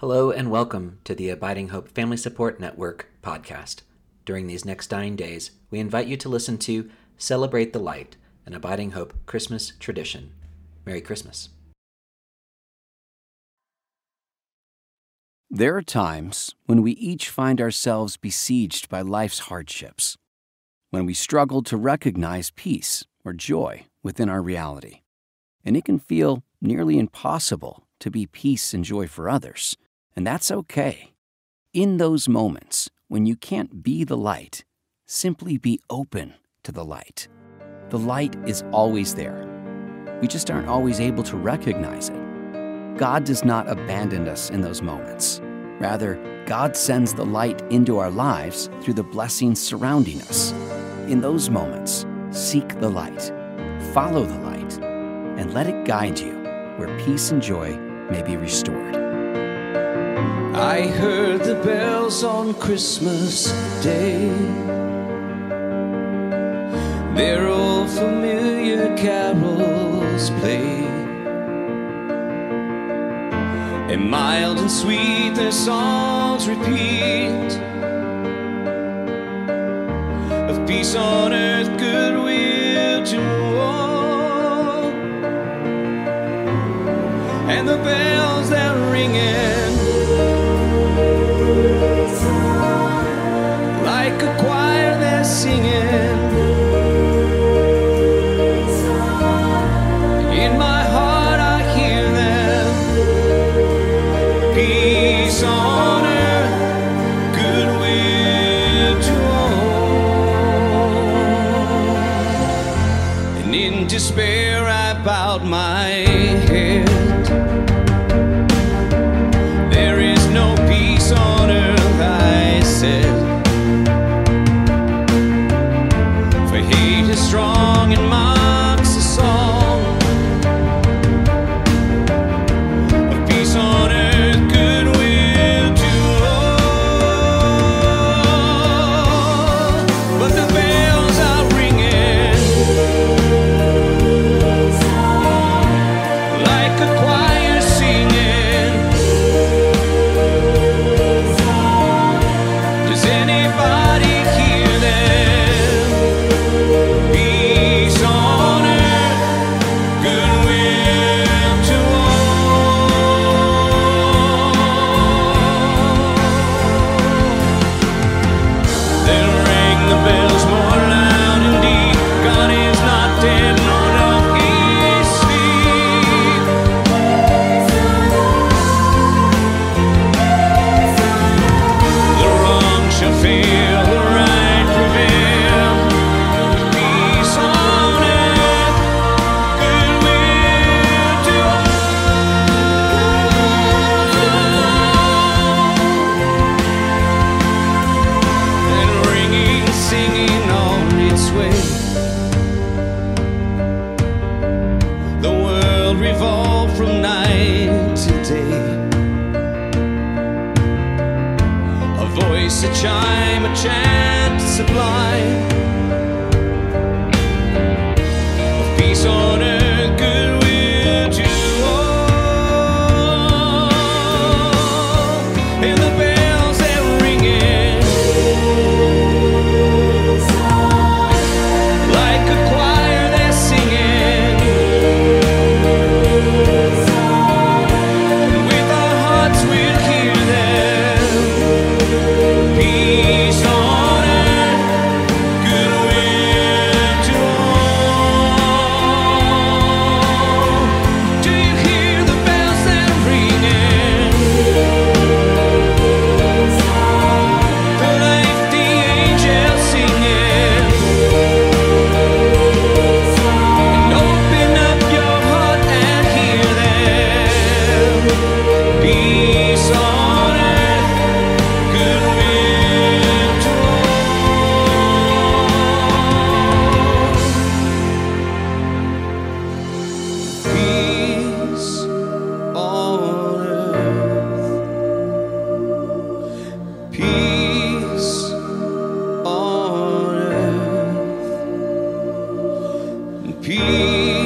Hello and welcome to the Abiding Hope Family Support Network podcast. During these next nine days, we invite you to listen to Celebrate the Light, an Abiding Hope Christmas tradition. Merry Christmas. There are times when we each find ourselves besieged by life's hardships, when we struggle to recognize peace or joy within our reality. And it can feel nearly impossible to be peace and joy for others and that's okay. In those moments, when you can't be the light, simply be open to the light. The light is always there. We just aren't always able to recognize it. God does not abandon us in those moments. Rather, God sends the light into our lives through the blessings surrounding us. In those moments, seek the light, follow the light, and let it guide you where peace and joy may be restored. I heard the bells on Christmas Day. Their old familiar carols play. And mild and sweet their songs repeat of peace on earth, goodwill to all. And the bells that ring ringing despair, voice, a chime, a chant sublime. E.